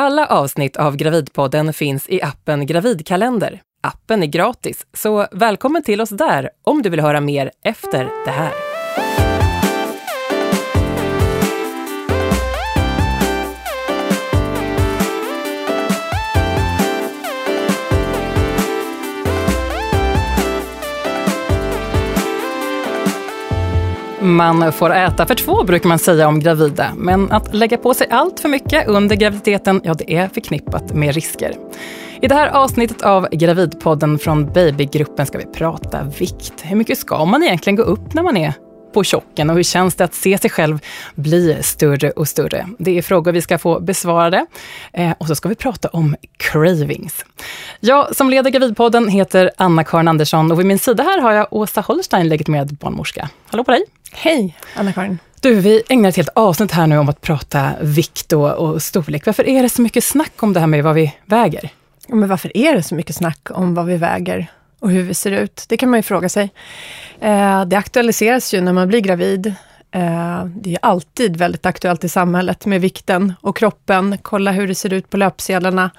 Alla avsnitt av Gravidpodden finns i appen Gravidkalender. Appen är gratis, så välkommen till oss där om du vill höra mer efter det här. Man får äta för två brukar man säga om gravida, men att lägga på sig allt för mycket under graviditeten, ja det är förknippat med risker. I det här avsnittet av Gravidpodden från Babygruppen ska vi prata vikt. Hur mycket ska man egentligen gå upp när man är på tjocken och hur känns det att se sig själv bli större och större? Det är frågor vi ska få besvarade. Eh, och så ska vi prata om cravings. Jag som leder Gravidpodden heter Anna-Karin Andersson och vid min sida här har jag Åsa Holstein, legitimerad barnmorska. Hallå på dig! Hej, Anna-Karin. Du, vi ägnar ett helt avsnitt här nu om att prata vikt och, och storlek. Varför är det så mycket snack om det här med vad vi väger? Men varför är det så mycket snack om vad vi väger och hur vi ser ut? Det kan man ju fråga sig. Eh, det aktualiseras ju när man blir gravid. Eh, det är alltid väldigt aktuellt i samhället med vikten och kroppen. Kolla hur det ser ut på löpsedlarna.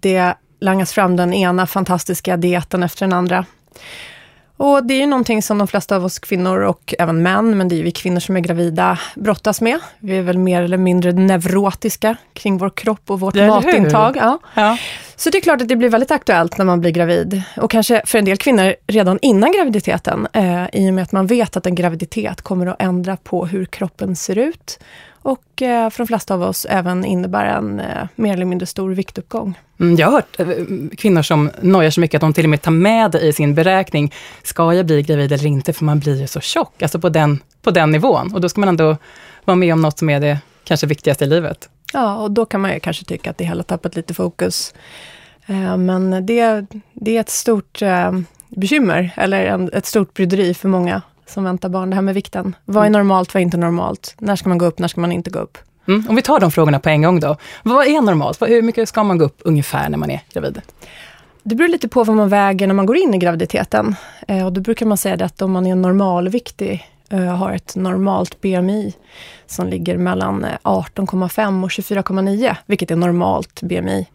Det langas fram den ena fantastiska dieten efter den andra. Och det är ju någonting som de flesta av oss kvinnor och även män, men det är ju vi kvinnor som är gravida, brottas med. Vi är väl mer eller mindre neurotiska kring vår kropp och vårt matintag. Ja. Ja. Så det är klart att det blir väldigt aktuellt när man blir gravid. Och kanske för en del kvinnor redan innan graviditeten, eh, i och med att man vet att en graviditet kommer att ändra på hur kroppen ser ut. Och eh, för de flesta av oss även innebär en eh, mer eller mindre stor viktuppgång. Mm, jag har hört eh, kvinnor som nojar så mycket att de till och med tar med det i sin beräkning. Ska jag bli gravid eller inte? För man blir ju så tjock, alltså på den, på den nivån. Och då ska man ändå vara med om något som är det kanske viktigaste i livet. Ja, och då kan man ju kanske tycka att det hela tappat lite fokus. Eh, Men det, det är ett stort eh, bekymmer, eller ett stort bryderi för många som väntar barn, det här med vikten. Vad är normalt, vad är inte normalt? När ska man gå upp, när ska man inte gå upp? Mm, om vi tar de frågorna på en gång då. Vad är normalt? Hur mycket ska man gå upp ungefär när man är gravid? Det beror lite på vad man väger när man går in i graviditeten. Eh, och då brukar man säga det att om man är normalviktig, har ett normalt BMI som ligger mellan eh, 18,5 och 24,9, vilket är normalt BMI,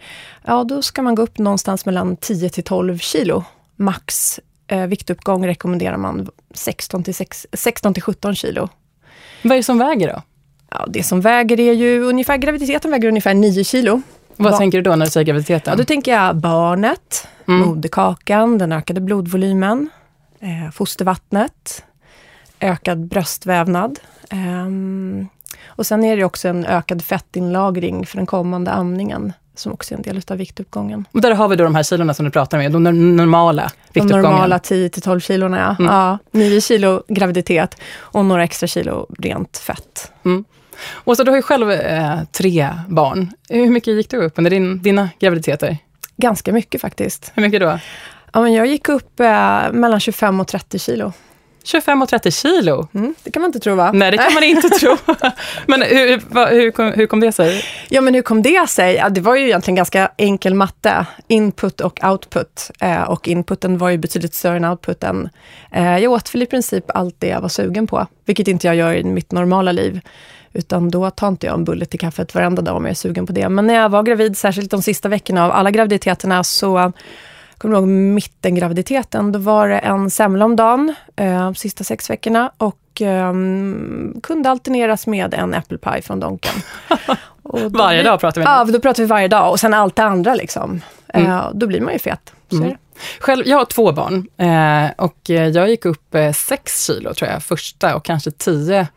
ja då ska man gå upp någonstans mellan 10 till 12 kilo. Max eh, viktuppgång rekommenderar man 16 till, 6, 16 till 17 kilo. Vad är det som väger då? Ja, det som väger är ju ungefär, graviditeten väger ungefär 9 kilo. Vad Va- tänker du då när du säger graviditeten? Ja, då tänker jag barnet, Mm. moderkakan, den ökade blodvolymen, eh, fostervattnet, ökad bröstvävnad. ehm, och sen är det också en ökad fettinlagring för den kommande amningen, som också är en del av viktuppgången. Och där har vi då de här kilorna som du pratar med, de nor- normala De viktuppgången. normala 10-12 kilona, ja. Mm. ja. 9 kilo graviditet och några extra kilo rent fett. Mm. Och så du har ju själv eh, tre barn. Hur mycket gick du upp under din, dina graviditeter? Ganska mycket faktiskt. Hur mycket då? Ja, men jag gick upp eh, mellan 25 och 30 kilo. 25 och 30 kilo? Mm, det kan man inte tro va? Nej, det kan man inte tro. Men hur, hur, kom, hur kom det sig? Ja, men hur kom det sig? Ja, det var ju egentligen ganska enkel matte. Input och output. Eh, och inputen var ju betydligt större än outputen. Eh, jag åt väl i princip allt det jag var sugen på, vilket inte jag gör i mitt normala liv. Utan då tar inte jag en bulle till kaffet varenda dag om jag är sugen på det. Men när jag var gravid, särskilt de sista veckorna av alla graviditeterna, så kommer ihåg mittengraviditeten, då var det en semla om dagen, eh, de sista sex veckorna. Och ehm, kunde alterneras med en äppelpaj från Donken. Varje dag pratar vi Ja, då pratar vi varje dag och sen allt det andra liksom. Mm. Eh, då blir man ju fet. Så Mm. Själv, jag har två barn eh, och eh, jag gick upp eh, sex kilo tror jag, första och kanske tio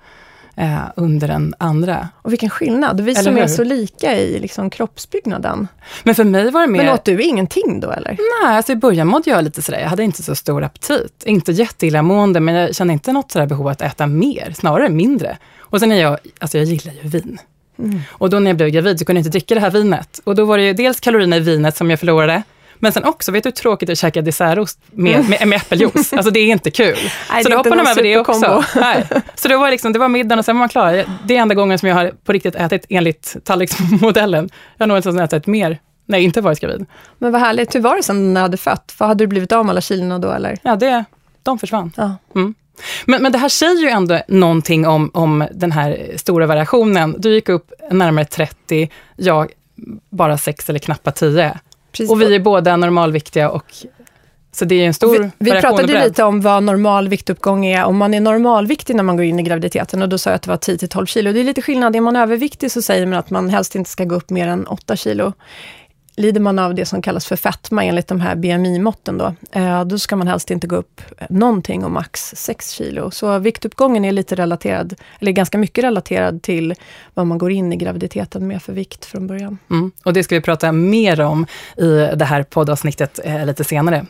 eh, under den andra. Och vilken skillnad. Vi Eller som är hur? så lika i liksom, kroppsbyggnaden. Men för mig var det mer... Men åt du ingenting då eller? Nej, alltså i början mådde jag lite sådär, jag hade inte så stor aptit. Inte jätteillamående, men jag kände inte något sådär behov att äta mer, snarare mindre. Och sen är jag, alltså jag gillar ju vin. Mm. Och då när jag blev gravid så kunde jag inte dricka det här vinet. Och då var det ju dels kalorierna i vinet som jag förlorade, men sen också, vet du hur tråkigt det är att käka dessertost med, med, med äppeljuice? Alltså det är inte kul. Nej, så då hoppade de över det också. Nej. Så det var, liksom, det var middagen och sen var man klar. Det är enda gången som jag har på riktigt ätit enligt tallriksmodellen. Jag har nog inte ätit mer jag inte varit gravid. Men vad härligt. Hur var det sen när du hade fött? För hade du blivit av med alla kilona då eller? Ja, det, de försvann. Ja. Mm. Men, men det här säger ju ändå någonting om, om den här stora variationen. Du gick upp närmare 30, jag bara 6 eller knappa 10. Och vi är båda normalviktiga och så det är en stor Vi, vi pratade lite om vad normal viktuppgång är, om man är normalviktig när man går in i graviditeten och då sa jag att det var 10-12 kilo. Det är lite skillnad, är man överviktig så säger man att man helst inte ska gå upp mer än 8 kilo lider man av det som kallas för fetma enligt de här BMI-måtten då, eh, då ska man helst inte gå upp någonting och max 6 kilo. Så viktuppgången är lite relaterad, eller ganska mycket relaterad till vad man går in i graviditeten med för vikt från början. Mm, och det ska vi prata mer om i det här poddavsnittet eh, lite senare.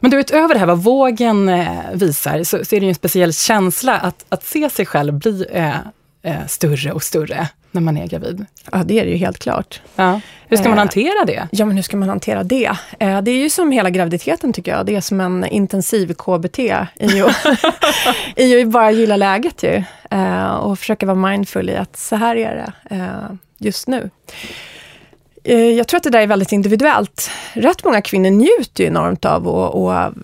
Men du, utöver det här vad vågen eh, visar, så, så, är det ju en speciell känsla att, att se sig själv bli eh, eh större och större när man är gravid? Ja, det är det ju helt klart. Ja. Hur ska man eh, hantera det? Ja, men hur ska man hantera det? Eh, det är ju som hela graviditeten tycker jag. Det är som en intensiv KBT i att, i att bara gilla läget ju. Eh, och försöka vara mindful i att så här är det just nu. Jag tror att det där är väldigt individuellt. Rätt många kvinnor njuter ju enormt av att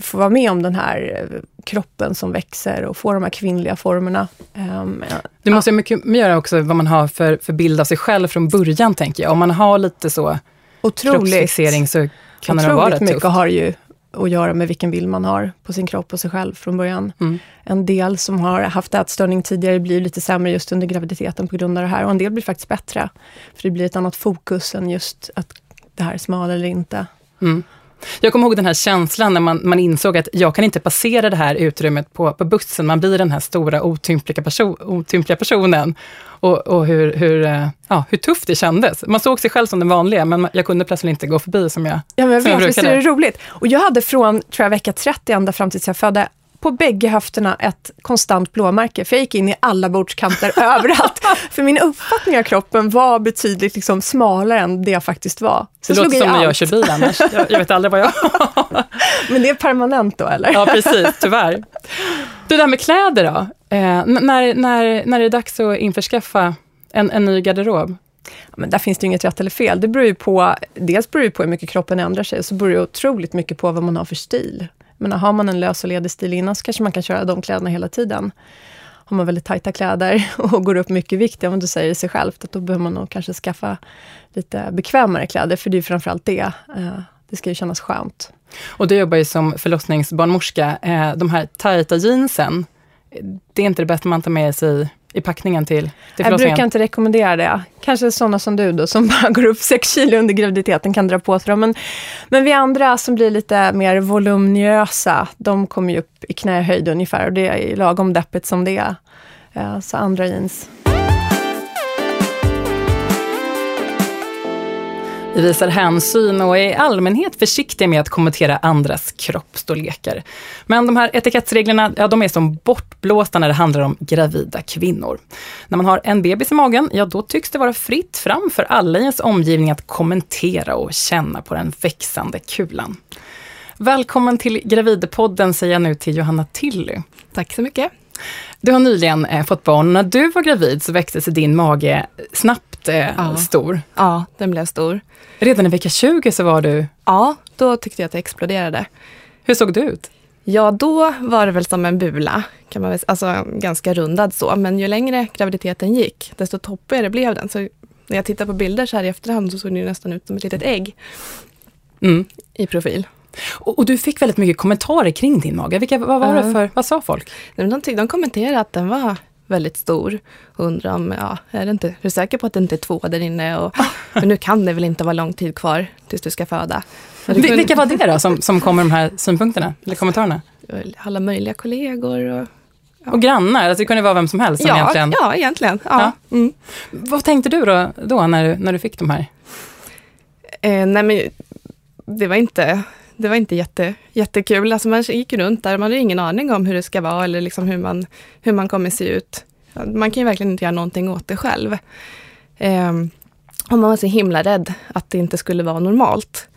få vara med om den här kroppen som växer och får de här kvinnliga formerna. Um, det måste ja. mycket göra också vad man har för, för bild av sig själv från början, tänker jag. Om man har lite så otroligt, kroppsfixering så kan det vara rätt mycket tufft. har ju att göra med vilken bild man har på sin kropp och sig själv från början. Mm. En del som har haft ätstörning tidigare blir lite sämre just under graviditeten på grund av det här och en del blir faktiskt bättre. För det blir ett annat fokus än just att det här är smal eller inte. Mm. Jag kommer ihåg den här känslan när man, man insåg att jag kan inte passera det här utrymmet på, på bussen. Man blir den här stora otympliga, perso otympliga personen. Och, och hur, hur, eh, ja, hur tufft det kändes. Man såg sig själv som den vanliga, men jag kunde plötsligt inte gå förbi som jag Ja, men jag vet, visst är det roligt. Och jag hade från, tror jag, vecka 30 ända fram tills jag födde, på bägge höfterna ett konstant blåmärke, för jag gick in i alla bordskanter överallt. För min uppfattning av kroppen var betydligt liksom smalare än det jag faktiskt var. Så det låter som när jag kör bil annars. Jag, jag vet aldrig vad jag. Men det är permanent då, eller? Ja, precis, tyvärr. Det där med kläder då? Eh, när, när, när är det dags att införskaffa en, en ny garderob? men där finns det inget rätt eller fel. Det beror ju på, dels beror det på hur mycket kroppen ändrar sig, så beror det otroligt mycket på vad man har för stil. Men har man en lös och ledig stil innan så kanske man kan köra de kläderna hela tiden. Har man väldigt tajta kläder och går upp mycket vikt, ja men då säger det sig självt att då behöver man nog kanske skaffa lite bekvämare kläder, för det är framförallt det. Eh, det ska ju kännas skönt. Och du jobbar ju som förlossningsbarnmorska. Eh, de här tajta jeansen, det är inte det bästa man tar med sig i packningen till, till Jag brukar inte rekommendera det. Kanske sådana som du då, som bara går upp 6 kilo under graviditeten kan dra på sig dem. Men, men vi andra som blir lite mer voluminösa, de kommer ju upp i knähöjd ungefär och det är lagom deppigt som det är. Ja, så andra jeans. Vi visar hänsyn och är i allmänhet försiktiga med att kommentera andras kroppsstorlekar. Men de här etikettsreglerna, ja, de är som bortblåsta när det handlar om gravida kvinnor. När man har en bebis i magen, ja då tycks det vara fritt fram för alla i ens omgivning att kommentera och känna på den växande kulan. Välkommen till Gravidpodden säger jag nu till Johanna Tilly. Tack så mycket. Du har nyligen eh, fått barn. När du var gravid så växte sig din mage snabbt eh, ja. stor. Ja, den blev stor. Redan i vecka 20 så var du... Ja, då tyckte jag att det exploderade. Hur såg du ut? Ja, då var det väl som en bula, kan man väl, alltså ganska rundad så. Men ju längre graviditeten gick, desto toppigare blev den. Så när jag tittar på bilder så här i efterhand så såg det nästan ut som ett litet ägg mm. i profil. Och, och, du fick väldigt mycket kommentarer kring din mage. Vilka, vad var det för, vad sa folk? De, de kommenterade att den var väldigt stor. Och undrar om, ja, är, det inte, är du säker på att det inte är två där inne? Och, men nu kan det väl inte vara lång tid kvar tills du ska föda. Vil, vilka var det då som, som kom med de här synpunkterna, eller kommentarerna? Alla möjliga kollegor. Och, ja. och grannar, alltså det kunde vara vem som helst? Som ja, egentligen. ja, egentligen. Ja. ja. Mm. Vad tänkte du då, då när, du, när du fick de här? Eh, nej men, det var inte det var inte jätte, jättekul. Alltså man gick runt där, man hade ingen aning om hur det ska vara eller liksom hur, man, hur man kommer se ut. Man kan ju verkligen inte göra någonting åt det själv. Um, och man var så himla rädd att det inte skulle vara normalt.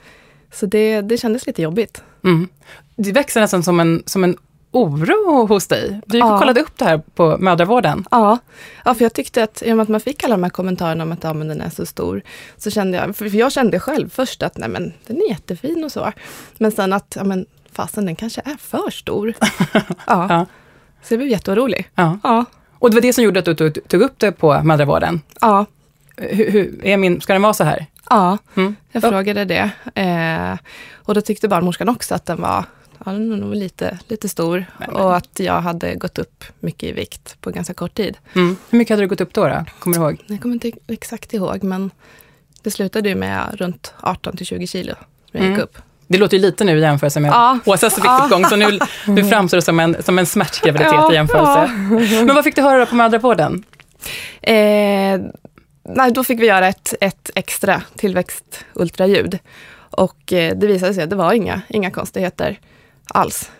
Så det, det kändes lite jobbigt. Mm. Det växer nästan som en, som en oro hos dig. Du ja. kollade upp det här på mödravården. Ja. ja, för jag tyckte att i och med att man fick alla de här kommentarerna om att ja, men den är så stor, så kände jag, för jag kände själv först att nej men den är jättefin och så. Men sen att, ja men fasen den kanske är för stor. ja. ja. Så jag blev jätteorolig. Ja. ja. Och det var det som gjorde att du tog, upp det på mödravården? Ja. hur, hur, är min, ska den vara så här? Ja, Mm. jag Ja. frågade det. Eh, och då tyckte barnmorskan också att den var, ja, den var nog lite, lite stor. Men- Och att jag hade gått upp mycket i vikt på ganska kort tid. Mm. Hur mycket hade du gått upp då? då? Kommer du ihåg? Jag kommer inte exakt ihåg, men det slutade ju med runt 18 till 20 kilo som jag gick Mm. upp. Det låter ju lite nu i jämförelse med Ja. Åsas viktuppgång, så nu, nu framstår det som en, som en smärtgraviditet Ja, i jämförelse. Men vad fick du höra på mödravården? Eh, nej, då fick vi göra ett, ett extra tillväxtultraljud. Och eh, det visade sig att det var inga, inga konstigheter alls.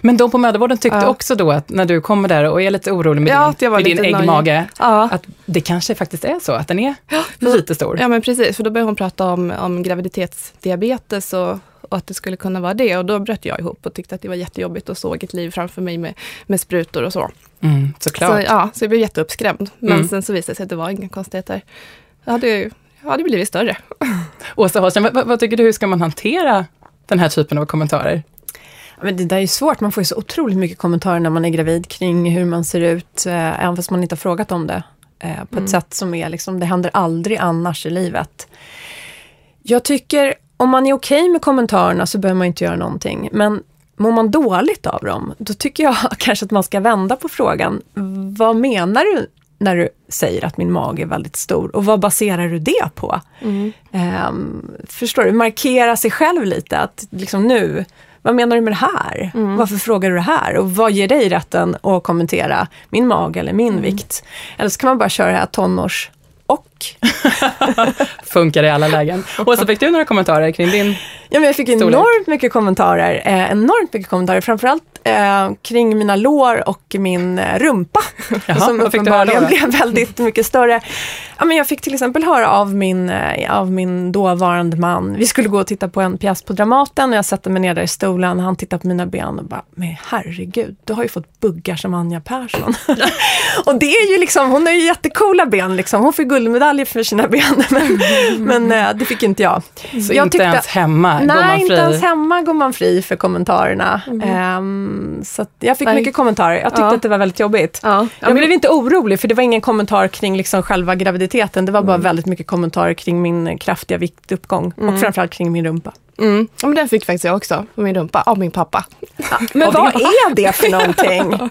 Men de på mödravården tyckte Ja. också då att när du kommer där och är lite orolig med Ja, din, med din äggmage, Ja, att det kanske faktiskt är så att den är lite stor. ja men precis. För då började hon prata om, om graviditetsdiabetes och, och att det skulle kunna vara det. Och då bröt jag ihop och tyckte att det var jättejobbigt och såg ett liv framför mig med, med sprutor och så. Mm, såklart. Så, ja, så jag blev jätteuppskrämd. Men Mm. sen så visade det sig att det var inga konstigheter. Jag hade, jag hade blivit större. Åsa Holstein, vad, vad- vad tycker du, hur ska man hantera den här typen av kommentarer? Men det där är ju svårt, man får ju så otroligt mycket kommentarer när man är gravid kring hur man ser ut, eh, även fast man inte har frågat om det. Eh, på ett sätt som är liksom, det händer aldrig annars i livet. Jag tycker, om man är okej med kommentarerna så behöver man inte göra någonting. Men mår man dåligt av dem, då tycker jag kanske att man ska vända på frågan. Vad menar du när du säger att min mage är väldigt stor och vad baserar du det på? Ehm, förstår du? Markera sig själv lite, att liksom nu, vad menar du med det här? Varför frågar du det här? Och vad ger dig rätten att kommentera min mage eller min vikt? Eller så kan man bara köra det här tonårs och. Funkar i alla lägen. Åsa, fick du några kommentarer kring din... Ja, men jag fick Storlek. enormt mycket kommentarer, eh, enormt mycket kommentarer, framförallt eh, kring mina lår och min eh, rumpa. Jaha, som uppenbarligen blev väldigt mycket större. Ja, men jag fick till exempel höra av min, eh, av min dåvarande man, vi skulle gå och titta på en pjäs på Dramaten och jag satte mig ner där i stolen, han tittade på mina ben och bara, men herregud, du har ju fått buggar som Anja Persson. och det är ju liksom, hon har ju jättecoola ben liksom, hon får guldmedaljer för sina ben, men, men eh, det fick inte jag. Så Jag inte tyckte- ens hemma går man Nej, fri? inte ens hemma går man fri för kommentarerna. Ehm, så att jag fick Nej. mycket kommentarer. Jag tyckte Ja. att det var väldigt jobbigt. Ja, Jag blev inte orolig för det var ingen kommentar kring liksom själva graviditeten. Det var bara väldigt mycket kommentarer kring min kraftiga viktuppgång och framförallt kring min rumpa. Mm. Ja, men den fick faktiskt jag också, på min rumpa, av min pappa. Men Och vad det- är det för någonting?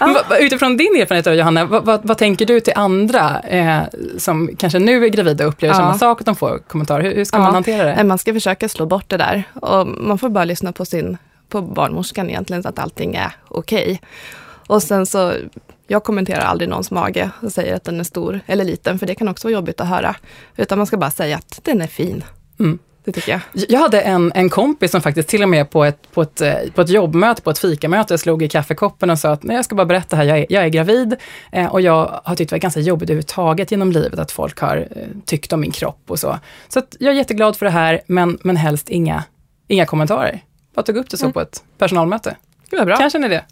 Men vad- Utifrån din erfarenhet då, Johanna, vad, vad, vad tänker du till andra eh, som kanske nu är gravida och upplever Ja. samma sak, att de får kommentarer? Hur, hur ska man Ja. hantera det? Man ska försöka slå bort det där. Och man får bara lyssna på sin på barnmorskan egentligen, så att allting är okej. Och sen så, jag kommenterar aldrig någons mage och säger att den är stor eller liten, för det kan också vara jobbigt att höra. Utan man ska bara säga att den är fin. Mm. Det tycker jag. Jag hade en, en kompis som faktiskt till och med på ett, på, ett, eh, på ett jobbmöte, på ett fikamöte, slog i kaffekoppen och sa att nej, jag ska bara berätta här, jag är, jag är gravid eh, och jag har tyckt det var ganska jobbigt överhuvudtaget genom livet att folk har eh, tyckt om min kropp och så. Så att jag är jätteglad för det här, men, men helst inga, inga kommentarer. Bara tog upp det så på ett personalmöte. Det var bra. Kanske ni det.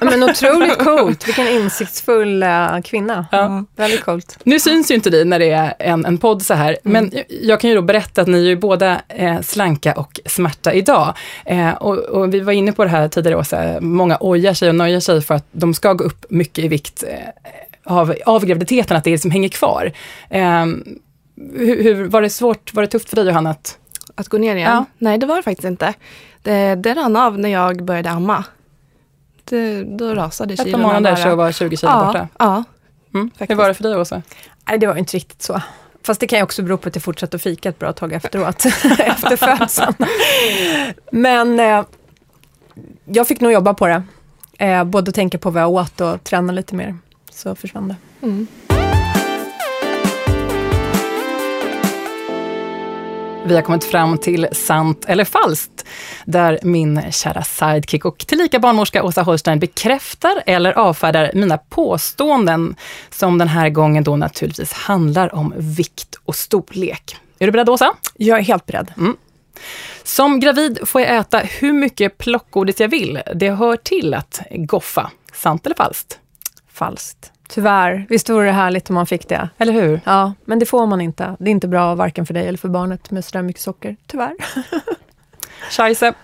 Men otroligt coolt. Vilken insiktsfull eh, kvinna. Ja. Väldigt coolt. Nu syns ju inte ni när det är en, en podd så här, men jag, kan ju då berätta att ni är ju båda eh, slanka och smärta idag. Eh, och, och vi var inne på det här tidigare också, många ojar sig och nöjer sig för att de ska gå upp mycket i vikt eh, av, av graviditeten, att det liksom hänger kvar. Eh, hur, hur, var det svårt, var det tufft för dig Johanna? Att, Att gå ner igen? Ja. Nej, det var det faktiskt inte. Det, det rann av när jag började amma. Det, då rasade ett par kilona månader så var 20 kilo ja, borta. Ja, Mm. Hur var det för dig Åsa? Nej, det var inte riktigt så. Fast det kan ju också bero på att jag fortsatte att fika ett bra tag efteråt, efter födseln. Men eh, jag fick nog jobba på det. Eh, både tänka på vad jag åt och träna lite mer. Så försvann det. Mm. Vi har kommit fram till sant eller falskt, där min kära sidekick och tillika barnmorska Åsa Holstein bekräftar eller avfärdar mina påståenden, som den här gången då naturligtvis handlar om vikt och storlek. Är du beredd Åsa? Jag är helt beredd. Som gravid får jag äta hur mycket plockgodis jag vill. Det hör till att goffa. Sant eller falskt? Falskt. Tyvärr. Visst vore det härligt om man fick det? Eller hur? Ja, men det får man inte. Det är inte bra varken för dig eller för barnet med sådär mycket socker. Tyvärr. Scheisse.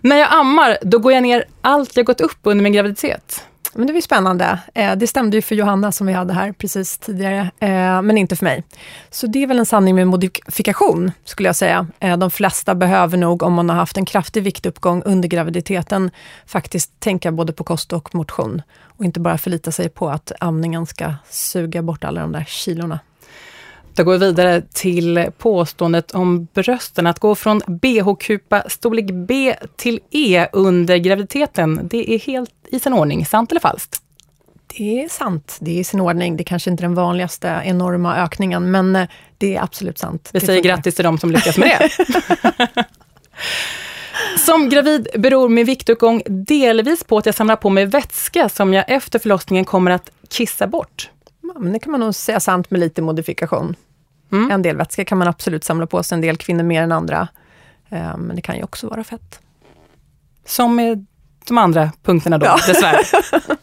När jag ammar, då går jag ner allt jag gått upp under min graviditet. Men det var spännande. Eh, det stämde ju för Johanna som vi hade här precis tidigare, eh, men inte för mig. Så det är väl en sanning med modifikation, skulle jag säga. Eh, de flesta behöver nog, om man har haft en kraftig viktuppgång under graviditeten, faktiskt tänka både på kost och motion. Och inte bara förlita sig på att amningen ska suga bort alla de där kilorna. Då går vi vidare till påståendet om brösten. Att gå från bh-kupa storlek B till E under graviditeten, det är helt i sin ordning. Sant eller falskt? Det är sant. Det är i sin ordning. Det är kanske inte är den vanligaste enorma ökningen, men eh, det är absolut sant. Vi säger grattis till de som lyckas med det. Som gravid beror min viktuppgång delvis på att jag samlar på mig vätska som jag efter förlossningen kommer att kissa bort. Ja, men det kan man nog säga sant med lite modifikation. Mm. En del vätska kan man absolut samla på sig, en del kvinnor mer än andra. Eh, men det kan ju också vara fett. Som med de andra punkterna då, ja. dessvärre.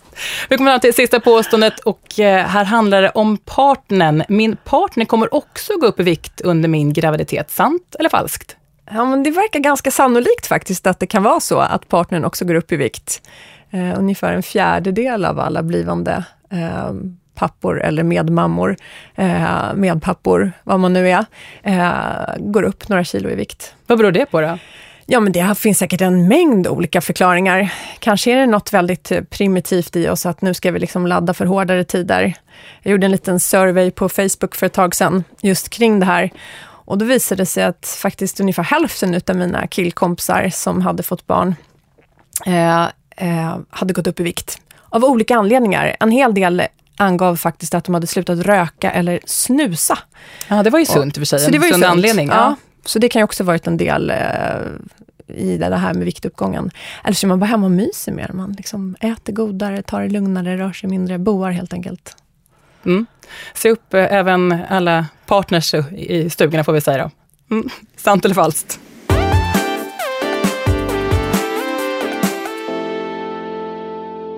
Vi kommer till sista påståendet och eh, här handlar det om partnern. Min partner kommer också gå upp i vikt under min graviditet. Sant eller falskt? Ja, men det verkar ganska sannolikt faktiskt att det kan vara så att partnern också går upp i vikt. Eh, ungefär en fjärdedel av alla blivande eh, pappor eller medmammor, eh, medpappor, vad man nu är, eh, går upp några kilo i vikt. Vad beror det på då? Ja, men det finns säkert en mängd olika förklaringar. Kanske är det något väldigt primitivt i oss att nu ska vi liksom ladda för hårdare tider. Jag gjorde en liten survey på Facebook för ett tag sedan just kring det här. Och då visade det sig att faktiskt ungefär hälften av mina killkompisar som hade fått barn eh, eh, hade gått upp i vikt. Av olika anledningar. En hel del angav faktiskt att de hade slutat röka eller snusa. Ja, det var ju sunt i och för sig. Så det var ju sund anledning. Ja. ja. Så det kan ju också varit en del eh, i det här med viktuppgången. Eller så är man bara hemma och myser mer. Man liksom äter godare, tar det lugnare, rör sig mindre, boar helt enkelt. Mm. Se upp eh, även alla partners i stugorna får vi säga då. Mm. Sant eller falskt?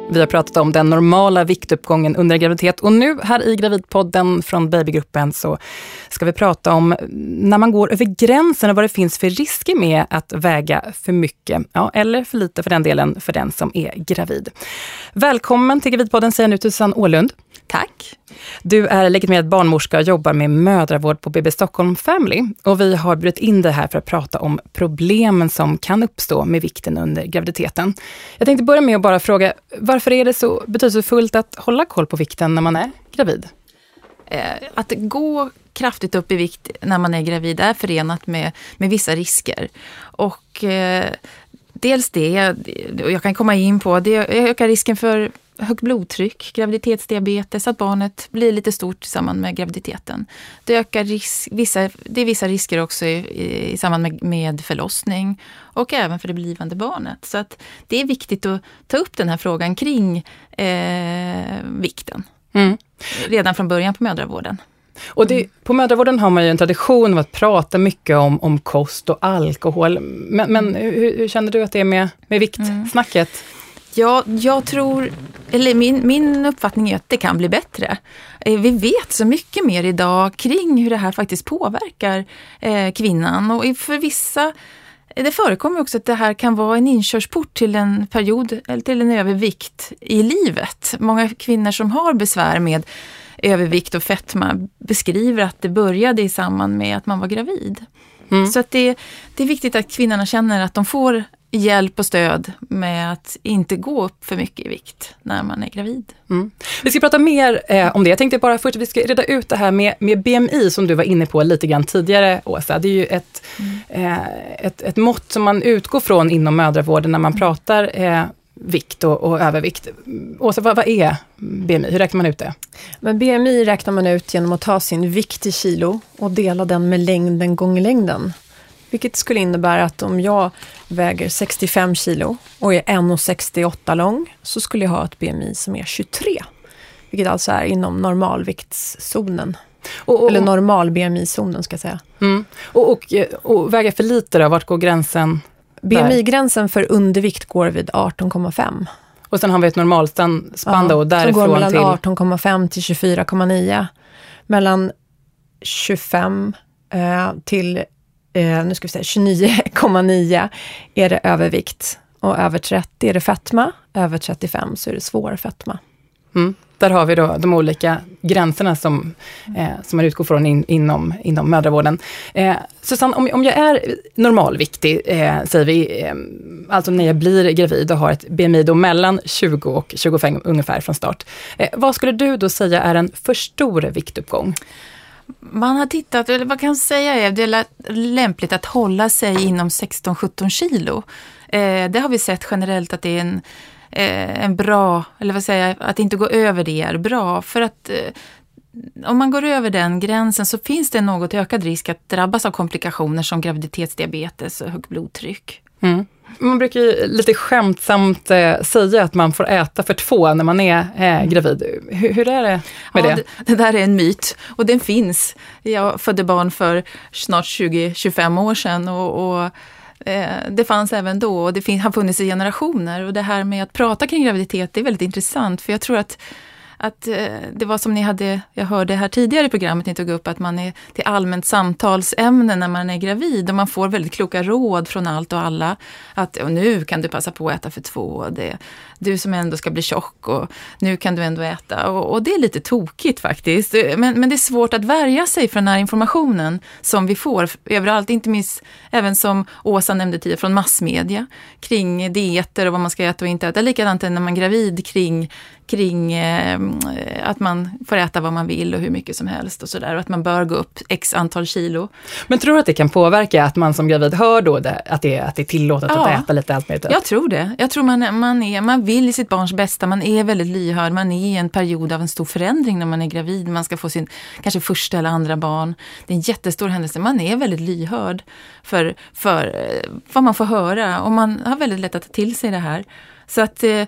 Vi har pratat om den normala viktuppgången under graviditet och nu här i Gravidpodden från Babygruppen så ska vi prata om när man går över gränsen och vad det finns för risker med att väga för mycket, ja, eller för lite för den delen, för den som är gravid. Välkommen till Gravidpodden säger jag nu till Susanne Ålund. Tack. Du är legitimerad barnmorska och jobbar med mödravård på BB Stockholm Family. Och vi har bjudit in dig här för att prata om problemen som kan uppstå med vikten under graviditeten. Jag tänkte börja med att bara fråga, varför är det så betydelsefullt att hålla koll på vikten när man är gravid? Eh, att gå kraftigt upp i vikt när man är gravid är förenat med, med vissa risker. Och eh, dels det, och jag kan komma in på, det ökar risken för högt blodtryck, graviditetsdiabetes, att barnet blir lite stort i samband med graviditeten. Det, ökar risk, vissa, det är vissa risker också i, i samband med, med förlossning och även för det blivande barnet. Så att det är viktigt att ta upp den här frågan kring eh, vikten. Mm. Redan från början på mödravården. Och det, på mödravården har man ju en tradition av att prata mycket om, om kost och alkohol. Men, men hur, hur känner du att det är med, med viktsnacket? Mm. Ja, jag tror, eller min, min uppfattning är att det kan bli bättre. Eh, vi vet så mycket mer idag kring hur det här faktiskt påverkar eh, kvinnan och för vissa det förekommer också att det här kan vara en inkörsport till en period, eller till en övervikt i livet. Många kvinnor som har besvär med övervikt och fetma beskriver att det började i samband med att man var gravid. Mm. Så att det, det är viktigt att kvinnorna känner att de får hjälp och stöd med att inte gå upp för mycket i vikt när man är gravid. Mm. Vi ska prata mer eh, om det. Jag tänkte bara först att vi ska reda ut det här med, med BMI som du var inne på lite grann tidigare, Åsa. Det är ju ett, mm. eh, ett, ett mått som man utgår från inom mödravården när man mm. pratar eh, vikt och, och, övervikt. Åsa, vad, vad, är BMI? Hur räknar man ut det? Men BMI räknar man ut genom att ta sin vikt i kilo och dela den med längden gånger längden. Vilket skulle innebära att om jag väger 65 kilo och är 1,68 lång så skulle jag ha ett BMI som är 23. Vilket alltså är inom normalviktszonen. Och, och, Eller normal BMI-zonen ska jag säga. Mm. Och, och, och, väga för lite då, vart går gränsen? BMI-gränsen för undervikt går vid 18,5. Och sen har vi ett normalspann ja, då, därifrån går mellan 18,5 till 24,9. Mellan 25 eh, till eh, nu ska vi säga 29,9 är det övervikt. och över 30 är det fetma, över 35 så är det svår fetma. Mm. Där har vi då de olika gränserna som, eh, som man utgår från in, inom, inom mödravården. Eh, Susanne, om, om jag är normalviktig, eh, säger vi, eh, alltså när jag blir gravid och har ett BMI då mellan 20 och 25 ungefär från start. Eh, vad skulle du då säga är en för stor viktuppgång? Man har tittat, eller vad kan jag säga är det är lämpligt att hålla sig inom 16-17 kilo. Eh, det har vi sett generellt att det är en eh, en bra, eller vad säger jag, att inte gå över det är bra. För att eh, om man går över den gränsen så finns det något ökad risk att drabbas av komplikationer som graviditetsdiabetes och högt blodtryck. Mm. Man brukar ju lite skämtsamt eh, säga att man får äta för två när man är eh, gravid. Hur, hur, är det med ja, det? det? där är en myt och den finns. Jag födde barn för snart 20-25 år sedan och, och eh, det fanns även då och det har funnits i generationer. Och det här med att prata kring graviditet, det är väldigt intressant för jag tror att att eh, det var som ni hade, jag hörde här tidigare i programmet, ni tog upp att man är till allmänt samtalsämne när man är gravid och man får väldigt kloka råd från allt och alla. Att och nu kan du passa på att äta för två, det, du som ändå ska bli tjock och nu kan du ändå äta. Och, och det är lite tokigt faktiskt. Men, men det är svårt att värja sig för den här informationen som vi får överallt, inte minst även som Åsa nämnde tidigare från massmedia kring dieter och vad man ska äta och inte äta. Likadant när man är gravid kring kring eh, att man får äta vad man vill och hur mycket som helst och sådär. Och att man bör gå upp x antal kilo. Men tror du att det kan påverka att man som gravid hör då det, att, det, att det är tillåtet ja, att äta lite allt möjligt? Jag tror det. Jag tror man, man, är, man vill sitt barns bästa, man är väldigt lyhörd, man är i en period av en stor förändring när man är gravid. Man ska få sin kanske första eller andra barn. Det är en jättestor händelse. Man är väldigt lyhörd för, för eh, vad man får höra och man har väldigt lätt att ta till sig det här. Så att eh,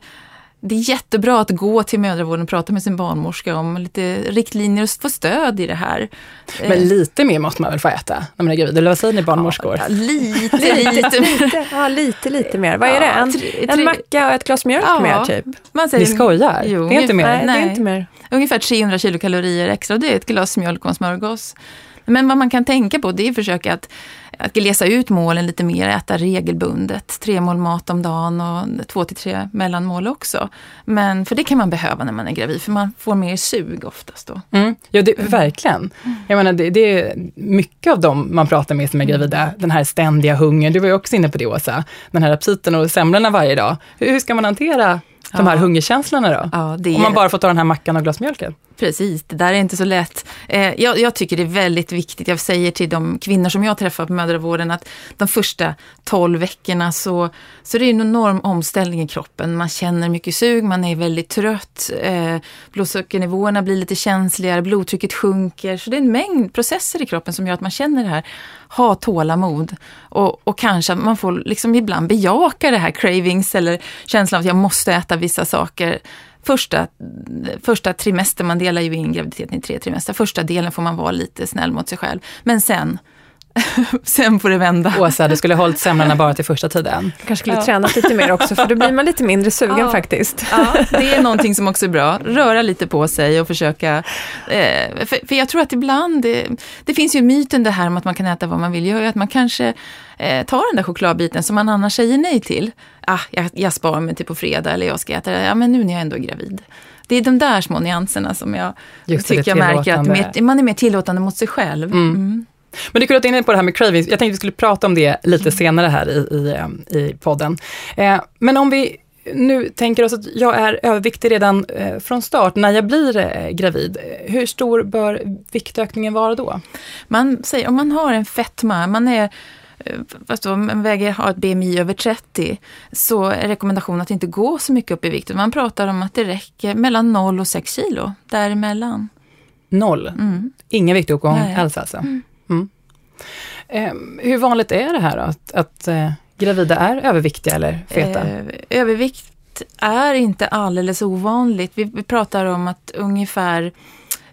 det är jättebra att gå till mödravården och prata med sin barnmorska om lite riktlinjer och få stöd i det här. Men eh. lite mer måste man väl få äta när man är gravid? Eller vad säger ni barnmorskor? Ja, lite, lite, lite, ja, lite, lite mer. Vad är det? En, en macka och ett glas mjölk ja, mer typ? Man säger, Ni skojar? Jo, det är inte mer? Nej, nej, det är inte mer. Ungefär 300 kilokalorier extra, det är ett glas mjölk och en smörgås. Men vad man kan tänka på det är att försöka att, att glesa ut målen lite mer, äta regelbundet. Tre mål mat om dagen och två till tre mellanmål också. Men för det kan man behöva när man är gravid, för man får mer sug oftast då. Mm. Ja, det, verkligen. Jag menar, det, det, är mycket av dem man pratar med som är gravida, den här ständiga hungern. Du var ju också inne på det Åsa, den här aptiten och semlorna varje dag. Hur, hur ska man hantera de här hungerkänslorna då? Ja, det Om man bara får ta den här mackan och glas mjölken? Precis, det där är inte så lätt. Eh, jag, jag, tycker det är väldigt viktigt, jag säger till de kvinnor som jag träffar på mödravården att de första 12 veckorna så, så det är en enorm omställning i kroppen. Man känner mycket sug, man är väldigt trött, eh, blodsockernivåerna blir lite känsligare, blodtrycket sjunker. Så det är en mängd processer i kroppen som gör att man känner det här. Ha tålamod och, och kanske att man får liksom ibland bejaka det här cravings eller känslan av att jag måste äta vissa saker första, första trimester, man delar ju in graviditeten i tre trimester. Första delen får man vara lite snäll mot sig själv. Men sen, sen får det vända. Åsa, du skulle ha hållit semlorna bara till första tiden. kanske skulle ja. tränat lite mer också, för då blir man lite mindre sugen ja. faktiskt. Ja, det är någonting som också är bra. Röra lite på sig och försöka... Eh, för, för, jag tror att ibland, det, det finns ju myten det här om att man kan äta vad man vill, gör ju att man kanske eh, tar den där chokladbiten som man annars säger nej till. Ah, jag, jag sparar mig till på fredag eller jag ska äta det, ja men nu när jag ändå är gravid. Det är de där små nyanserna som jag Just tycker jag märker att mer, man är mer tillåtande mot sig själv. Mm. Mm. Men du kunde inne på det här med cravings. Jag tänkte vi skulle prata om det lite mm. senare här i, i, i podden. Eh, men om vi nu tänker oss att jag är överviktig redan eh, från start när jag blir eh, gravid. Hur stor bör viktökningen vara då? Man säger om man har en fetma, man är fast då man väger, har ett BMI över 30, så är rekommendationen att inte gå så mycket upp i vikt. Man pratar om att det räcker mellan 0 och 6 kilo, däremellan. Noll? Mm. Ingen viktuppgång alls alltså? Mm. Mm. Eh, hur vanligt är det här då, att, att eh, gravida är överviktiga eller feta? Eh, övervikt är inte alldeles ovanligt. Vi pratar om att ungefär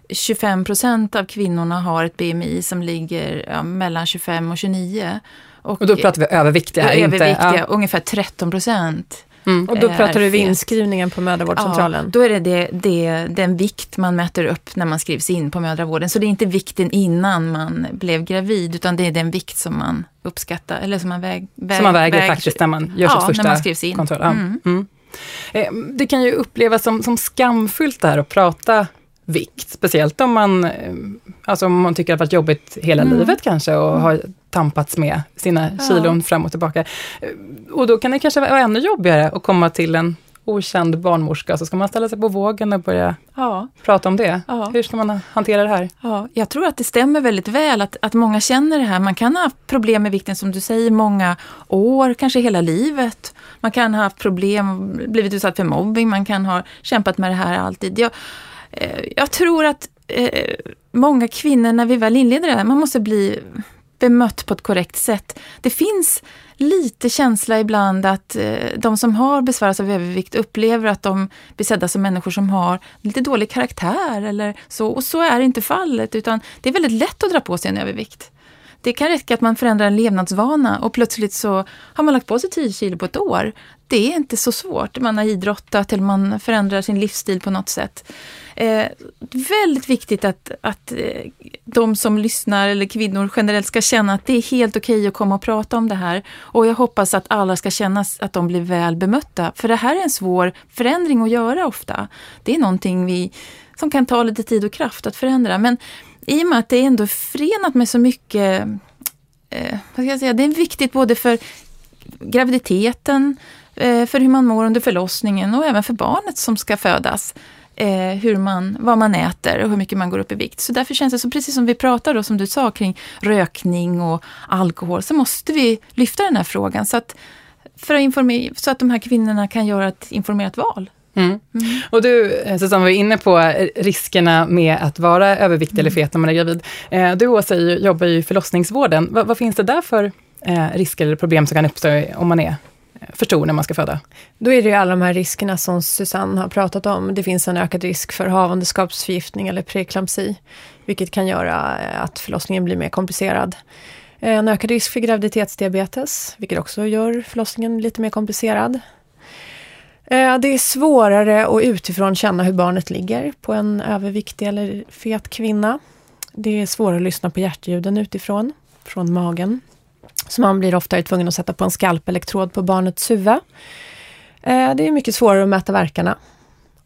25 procent av kvinnorna har ett BMI som ligger ja, mellan 25 och 29. Och, och då pratar vi överviktiga här, överviktiga, inte... Ja. Ungefär 13 procent Mm. Och då är pratar du vid inskrivningen på mödravårdscentralen? Ja, då är det, det, det den vikt man mäter upp när man skrivs in på mödravården. Så det är inte vikten innan man blev gravid, utan det är den vikt som man uppskattar, eller som man väg, väg, Som man väger väg- faktiskt när man gör Ja, sitt första när man skrivs in. kontroll. Ja. Mm. Mm. Eh, Det kan ju upplevas som, som skamfyllt det här att prata vikt, speciellt om man, eh, alltså om man tycker att det varit jobbigt hela Mm. livet kanske och har tampats med sina Ja. kilon fram och tillbaka. Eh, Och då kan det kanske vara ännu jobbigare att komma till en okänd barnmorska, så ska man ställa sig på vågen och börja Ja, prata om det. Ja. Hur ska man hantera det här? ja, jag tror att det stämmer väldigt väl att, att många känner det här. Man kan ha haft problem med vikten som du säger många år, kanske hela livet. Man kan ha haft problem, blivit utsatt för mobbing, man kan ha kämpat med det här alltid. Jag, Eh, jag tror att eh, många kvinnor, när vi väl inleder det här, man måste bli bemött på ett korrekt sätt. Det finns lite känsla ibland att eh, de som har besvärats av övervikt upplever att de blir sedda som människor som har lite dålig karaktär eller så. Och så är inte fallet, utan det är väldigt lätt att dra på sig en övervikt. Det kan räcka att man förändrar en levnadsvana och plötsligt så har man lagt på sig 10 kilo på ett år. Det är inte så svårt. Man har idrottat eller man förändrar sin livsstil på något sätt. Eh, väldigt viktigt att, att eh, de som lyssnar, eller kvinnor generellt, ska känna att det är helt okej att komma och prata om det här. Och jag hoppas att alla ska känna att de blir väl bemötta. För det här är en svår förändring att göra ofta. Det är någonting vi, som kan ta lite tid och kraft att förändra. Men i och med att det är ändå förenat med så mycket, eh, vad ska jag säga, det är viktigt både för graviditeten, eh, för hur man mår under förlossningen och även för barnet som ska födas. Eh, hur man, vad man äter och hur mycket man går upp i vikt. Så därför känns det som, precis som vi pratade då, som du sa kring rökning och alkohol, så måste vi lyfta den här frågan så att, för att, informera, så att de här kvinnorna kan göra ett informerat val. Mm. Och du, eh, Susanne, var inne på eh, riskerna med att vara överviktig eller fet när man är gravid. Eh, Du, Åsa, jobbar ju i förlossningsvården. Vad, vad finns det där för risker eller problem som kan uppstå om man är för stor när man ska föda? Då är det ju alla de här riskerna som Susanne har pratat om. Det finns en ökad risk för havandeskapsförgiftning eller preeklampsi, vilket kan göra att förlossningen blir mer komplicerad. En ökad risk för graviditetsdiabetes, vilket också gör förlossningen lite mer komplicerad. Eh, det är svårare att utifrån känna hur barnet ligger på en överviktig eller fet kvinna. Det är svårare att lyssna på hjärtljuden utifrån, från magen. Så man blir oftare tvungen att sätta på en skalpelektrod på barnets huvud. Eh, det är mycket svårare att mäta verkarna.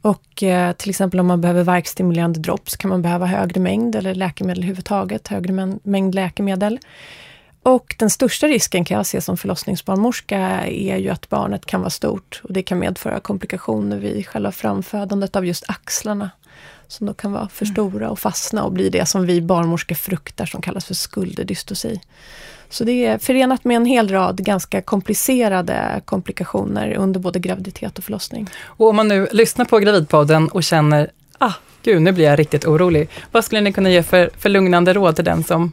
Och eh, till exempel om man behöver värkstimulerande drops kan man behöva högre mängd eller läkemedel överhuvudtaget, högre mängd läkemedel. Och den största risken kan jag se som förlossningsbarnmorska är ju att barnet kan vara stort och det kan medföra komplikationer vid själva framfödandet av just axlarna. Som då kan vara för stora och fastna och bli det som vi barnmorskor fruktar som kallas för skulderdystosi. Så det är förenat med en hel rad ganska komplicerade komplikationer under både graviditet och förlossning. Och om man nu lyssnar på Gravidpodden och känner, ah, gud, nu blir jag riktigt orolig. Vad skulle ni kunna ge för, för lugnande råd till den som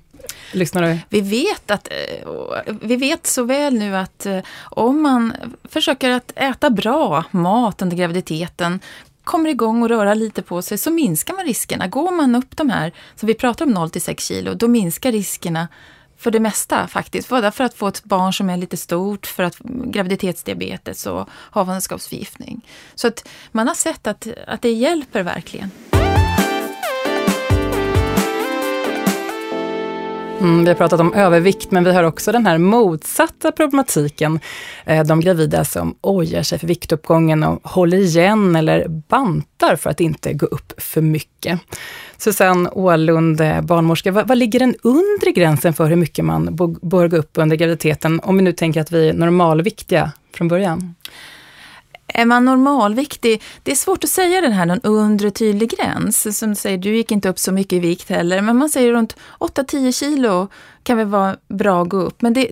lyssnar? Vi vet, att, eh, vi vet så väl nu att eh, om man försöker att äta bra mat under graviditeten, kommer igång och röra lite på sig, så minskar man riskerna. Går man upp de här, som vi pratar om 0 till 6 kilo, då minskar riskerna för det mesta faktiskt. Både för att få ett barn som är lite stort, för att graviditetsdiabetes och havandeskapsförgiftning. Så att man har sett att, att det hjälper verkligen. Mm, vi har pratat om övervikt, men vi har också den här motsatta problematiken. Eh, de gravida som ojar sig för viktuppgången och håller igen eller bantar för att inte gå upp för mycket. Susanne Ålund, eh, barnmorska, vad, vad ligger den undre gränsen för hur mycket man bör gå upp under graviditeten? Om vi nu tänker att vi är normalviktiga från början. Är man normalviktig? Det är svårt att säga den här någon undre tydlig gräns. Som du säger, du gick inte upp så mycket i vikt heller, men man säger runt 8-10 kilo kan väl vara bra att gå upp. Men det,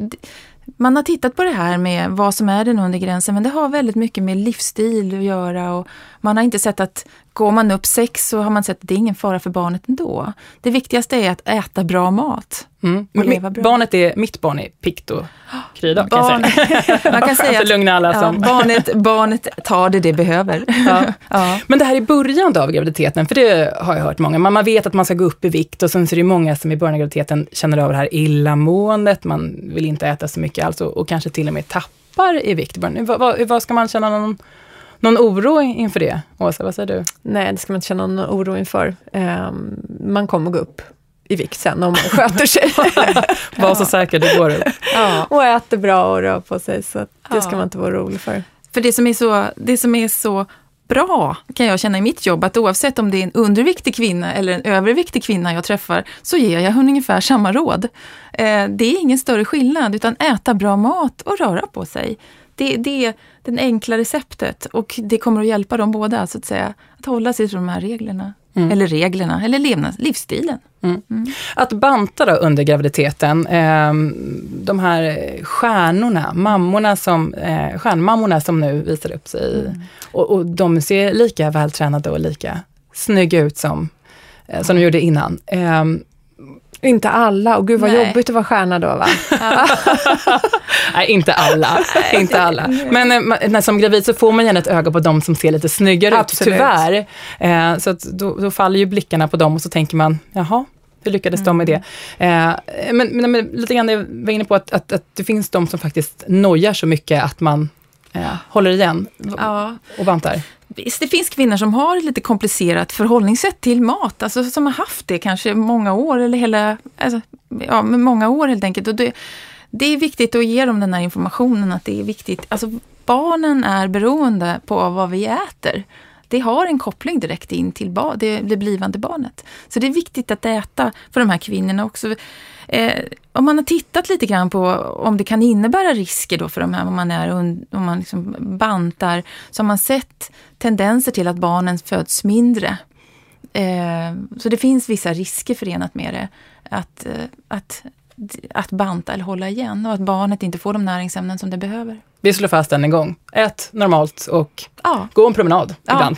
man har tittat på det här med vad som är den undre gränsen, men det har väldigt mycket med livsstil att göra och man har inte sett att går man upp 6 så har man sett att det är ingen fara för barnet ändå. Det viktigaste är att äta bra mat. Mm. Och Mi- leva bra. Barnet är, mitt barn är pikt och krydda, kan jag Barn, säga. man kan säga För att lugna alla ja, som... barnet, barnet tar det det behöver. Ja. ja. Men det här i början av graviditeten, för det har jag hört många, man, man vet att man ska gå upp i vikt och sen så är det många som i början av graviditeten känner av det här illamåendet, man vill inte äta så mycket alls och, och kanske till och med tappar tappar i vikt? Vad, vad, vad ska man känna någon, någon oro inför det? Åsa, vad säger du? Nej, det ska man inte känna någon oro inför. Um, man kommer gå upp i vikt sen om man sköter sig. Var så säker, det går upp. Ja. Och äter bra och rör på sig, så det ska man inte vara orolig för. För det som är så, det som är så bra kan jag känna i mitt jobb, att oavsett om det är en underviktig kvinna eller en överviktig kvinna jag träffar, så ger jag ungefär samma råd. Eh, det är ingen större skillnad, utan äta bra mat och röra på sig. Det, det det enkla receptet och det kommer att hjälpa dem båda, så att säga, att hålla sig till de här reglerna. Mm. Eller reglerna, eller levnads, livsstilen. Mm. Mm. Att banta då under graviditeten, eh, de här stjärnorna, mammorna som, eh, stjärnmammorna som nu visar upp sig, mm. och, och, de ser lika vältränade och lika snygga ut som, eh, som de gjorde innan. Inte alla, och gud vad Nej. jobbigt att vara stjärna då va? Nej, inte alla. inte alla. Men eh, när, som gravid så får man gärna ett öga på de som ser lite snyggare Absolut. ut, tyvärr. Eh, så att då, då, faller ju blickarna på dem och så tänker man, jaha, hur lyckades mm. de med det? Eh, men, men, men, lite grann, jag var inne på att, att, att det finns de som faktiskt nojar så mycket att man eh, håller igen ja. och bantar. Det finns kvinnor som har ett lite komplicerat förhållningssätt till mat, alltså som har haft det kanske många år eller hela, alltså, ja, många år helt enkelt. Och det, det är viktigt att ge dem den här informationen att det är viktigt, alltså barnen är beroende på vad vi äter. Det har en koppling direkt in till det, det blivande barnet. Så det är viktigt att äta för de här kvinnorna också. Eh, om man har tittat lite grann på om det kan innebära risker då för de här, om man, är, om man liksom bantar, så har man sett tendenser till att barnen föds mindre. Eh, så det finns vissa risker förenat med det. Att, eh, att, att banta eller hålla igen och att barnet inte får de näringsämnen som det behöver. Vi slår fast den en gång. Ät normalt och ja. gå en promenad ja. ibland.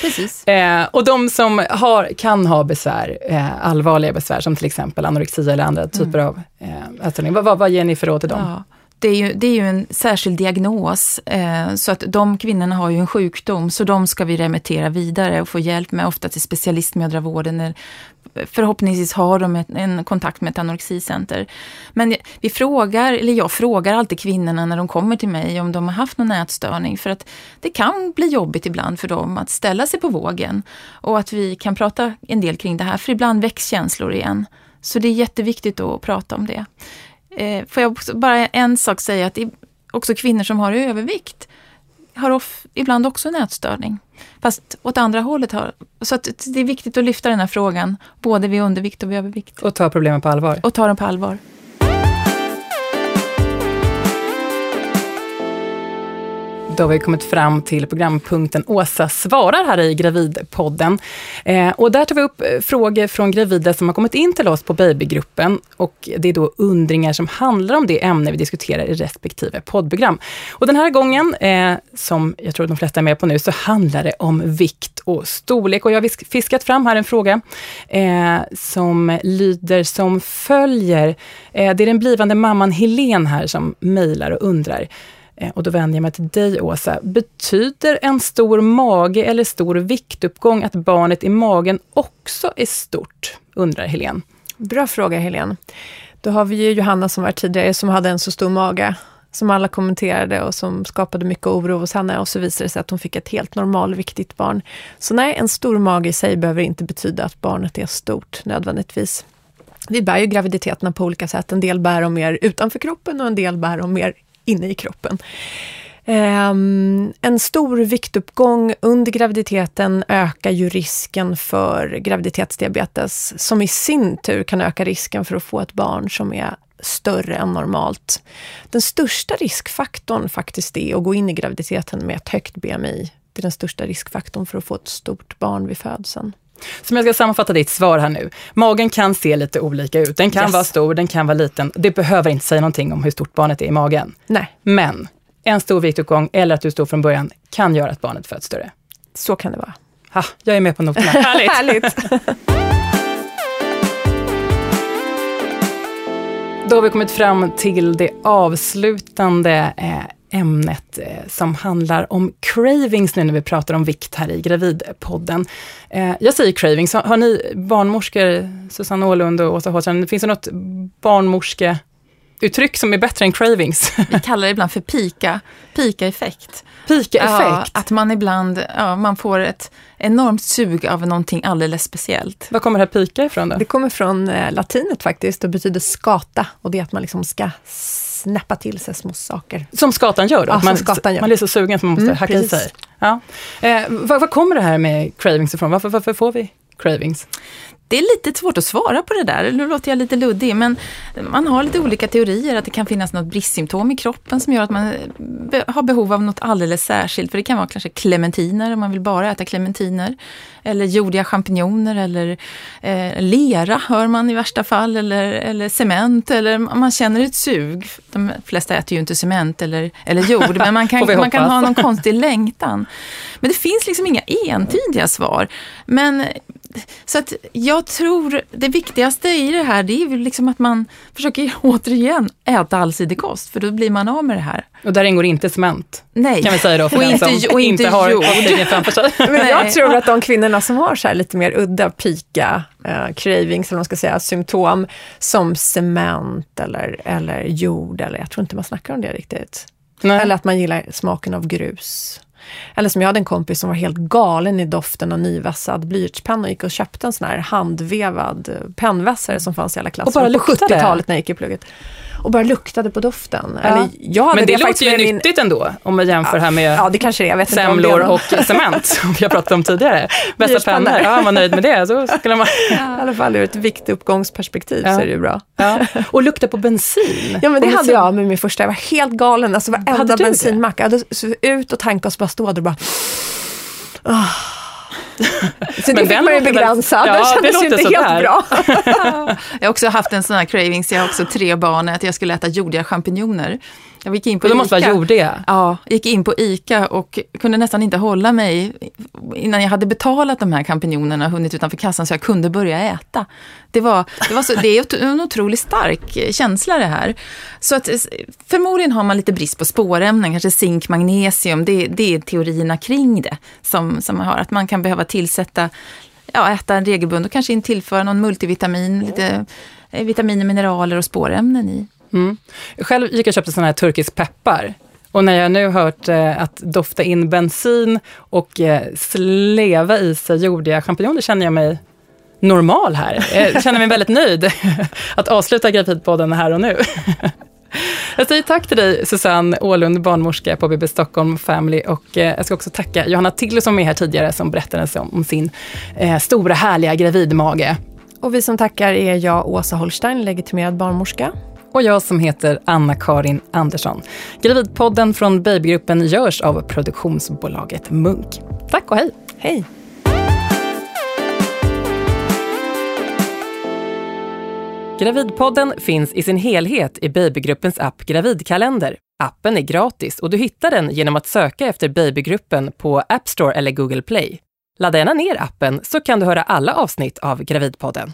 Precis. Eh, och de som har, kan ha besvär, eh, allvarliga besvär, som till exempel anorexia eller andra typer mm. av eh, ätstörning, vad, vad, vad ger ni för råd till dem? Ja. Det är, ju, det är ju en särskild diagnos, eh, så att de kvinnorna har ju en sjukdom, så de ska vi remittera vidare och få hjälp med, ofta till specialistmödravården förhoppningsvis har de ett, en kontakt med ett anorexicenter. Men vi frågar, eller jag frågar alltid kvinnorna när de kommer till mig om de har haft någon ätstörning. För att det kan bli jobbigt ibland för dem att ställa sig på vågen. Och att vi kan prata en del kring det här, för ibland väcks känslor igen. Så det är jätteviktigt att prata om det. Eh, får jag bara en sak säga, att också kvinnor som har övervikt har off, ibland också en ätstörning. Fast åt andra hållet. Har, så det är viktigt att lyfta den här frågan, både vid undervikt och vid övervikt. Och ta problemen på allvar. Och ta dem på allvar. Då har vi kommit fram till programpunkten Åsa svarar här i Gravidpodden. Eh, och där tar vi upp eh, frågor från gravida som har kommit in till oss på babygruppen. Och det är då undringar som handlar om det ämne vi diskuterar i respektive poddprogram. Och den här gången, eh, som jag tror de flesta är med på nu, så handlar det om vikt och storlek. Och jag har fiskat fram här en fråga eh, som lyder som följer. Eh, det är den blivande mamman Helen här som mejlar och undrar. Eh, och då vänder jag mig till dig Åsa. Betyder en stor mage eller stor viktuppgång att barnet i magen också är stort? Undrar Helen. Bra fråga Helen. Då har vi ju Johanna som var tidigare, som hade en så stor mage, som alla kommenterade och som skapade mycket oro hos henne och så visade det sig att hon fick ett helt normalviktigt barn. Så nej, en stor mage i sig behöver inte betyda att barnet är stort nödvändigtvis. Vi bär ju graviditeterna på olika sätt. En del bär dem mer utanför kroppen och en del bär dem mer inne i kroppen. Um, en stor viktuppgång under graviditeten ökar ju risken för graviditetsdiabetes, som i sin tur kan öka risken för att få ett barn som är större än normalt. Den största riskfaktorn faktiskt är att gå in i graviditeten med ett högt BMI. Det är den största riskfaktorn för att få ett stort barn vid födseln. Som jag ska sammanfatta ditt svar här nu. Magen kan se lite olika ut. Den kan yes. vara stor, den kan vara liten. Det behöver inte säga någonting om hur stort barnet är i magen. Nej. Men en stor viktuppgång eller att du är stor från början kan göra att barnet föds större. Så kan det vara. Ha, jag är med på noterna. Härligt! Härligt. Då har vi kommit fram till det avslutande eh, ämnet eh, som handlar om cravings nu när vi pratar om vikt här i Gravidpodden. Eh, jag säger cravings, har, ni barnmorskor, Susanne Åhlund och Åsa Hårdstrand, finns det något barnmorske fackuttryck som är bättre än cravings. Vi kallar det ibland för pika, pika-effekt. Pika-effekt? Ja, att man ibland ja, man får ett enormt sug av någonting alldeles speciellt. Var kommer det här pika ifrån då? Det kommer från eh, latinet faktiskt och betyder skata och det är att man liksom ska snäppa till sig små saker. Som skatan gör då? Ja, man, skatan gör. man blir så sugen så man måste Mm, hacka i sig. Ja. Eh, var, var kommer det här med cravings ifrån? Varför, varför får vi cravings? Det är lite svårt att svara på det där, nu låter jag lite luddig, men man har lite olika teorier att det kan finnas något bristsymptom i kroppen som gör att man be- har behov av något alldeles särskilt. För det kan vara kanske clementiner, om man vill bara äta clementiner. Eller jordiga champinjoner eller eh, lera hör man i värsta fall, eller, eller cement. Eller man känner ett sug. De flesta äter ju inte cement eller, eller jord, men man kan, man kan ha någon konstig längtan. Men det finns liksom inga entydiga svar. Men så att jag tror det viktigaste i det här det är ju liksom att man försöker återigen äta allsidig kost för då blir man av med det här. Och där ingår inte cement, Nej. kan vi säga då, för Och den inte- som och inte har jord. framför sig. Men jag tror att de kvinnorna som har så här lite mer udda pika, eh, cravings, eller man ska säga, symptom, som cement eller, eller jord, eller jag tror inte man snackar om det riktigt. Nej. Eller att man gillar smaken av grus. Eller som jag hade en kompis som var helt galen i doften av nyvässad blyertspenna och gick och köpte en sån här handvevad eh, pennvässare som fanns i alla klasser Och bara på luktade? 70-talet när jag gick i plugget. Och bara luktade på doften. Ja. Eller jag Men det, faktiskt låter ju min- nyttigt ändå, om man jämför här med Ja, det kanske det är. Jag vet inte om det semlor och cement, som vi har pratat om tidigare. Bästa pennor, ja, är man nöjd med det så skulle man... I alla fall ur ett viktuppgångsperspektiv Ja. så är det ju bra. Ja. Och lukta på bensin. Ja men det Och hade bensin- jag med min första, jag var helt galen. Alltså varenda det? bensinmack, jag hade ut och tanka och så bara stå där och bara... Ah. Så det fick man ju begränsa, Ja, det kändes ju inte helt sådär. bra. Jag har också haft en sån här cravings, jag har också tre barn, att jag skulle äta jordiga champinjoner. Jag gick in på Och de måste vara jordiga. Ja, gick in på ICA och kunde nästan inte hålla mig innan jag hade betalat de här champinjonerna och hunnit utanför kassan så jag kunde börja äta. Det, var, det, var så, det är en otroligt stark känsla det här. Så att, förmodligen har man lite brist på spårämnen, kanske zink, magnesium, det, det är teorierna kring det som, som man har. Att man kan behöva tillsätta, ja, äta en regelbundet och kanske in tillföra någon multivitamin, lite eh, vitaminer, mineraler och spårämnen i. Mm. Själv gick jag och köpte sådana här turkisk peppar. Och när jag nu hört eh, att dofta in bensin och eh, sleva i sig jordiga champinjoner känner jag mig normal här. Jag känner mig väldigt nöjd att avsluta Gravidpodden här och nu. Jag säger tack till dig Susanne Ålund, barnmorska på BB Stockholm Family och eh, jag ska också tacka Johanna Till som är här tidigare som berättade om sin eh, stora härliga gravidmage. Och vi som tackar är jag, Åsa Holstein, legitimerad barnmorska. Och jag som heter Anna-Karin Andersson. Gravidpodden från Babygruppen görs av produktionsbolaget Munk. Tack och hej! Hej! Gravidpodden finns i sin helhet i Babygruppens app Gravidkalender. Appen är gratis och du hittar den genom att söka efter Babygruppen på App Store eller Google Play. Ladda gärna ner appen så kan du höra alla avsnitt av Gravidpodden.